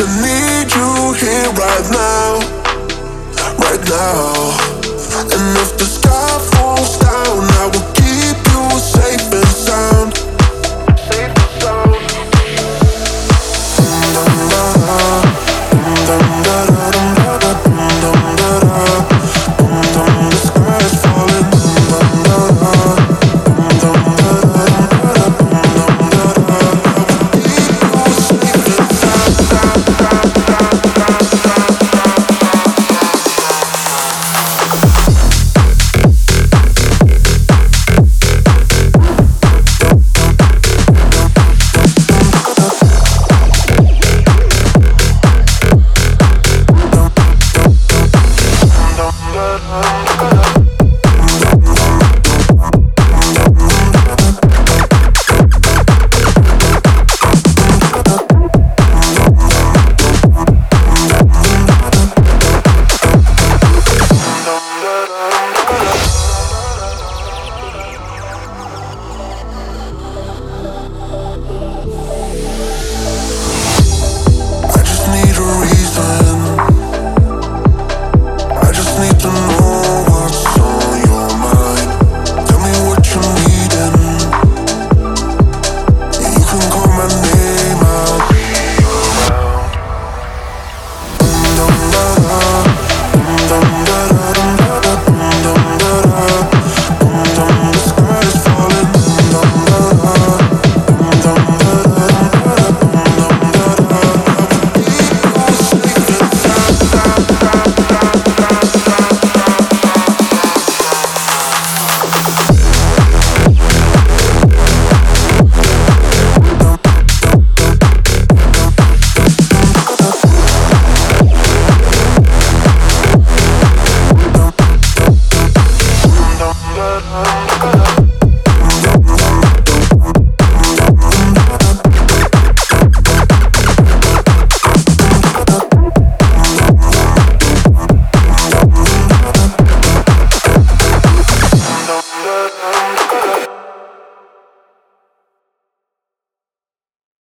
I need you here right now, right now. And if the sky Oh.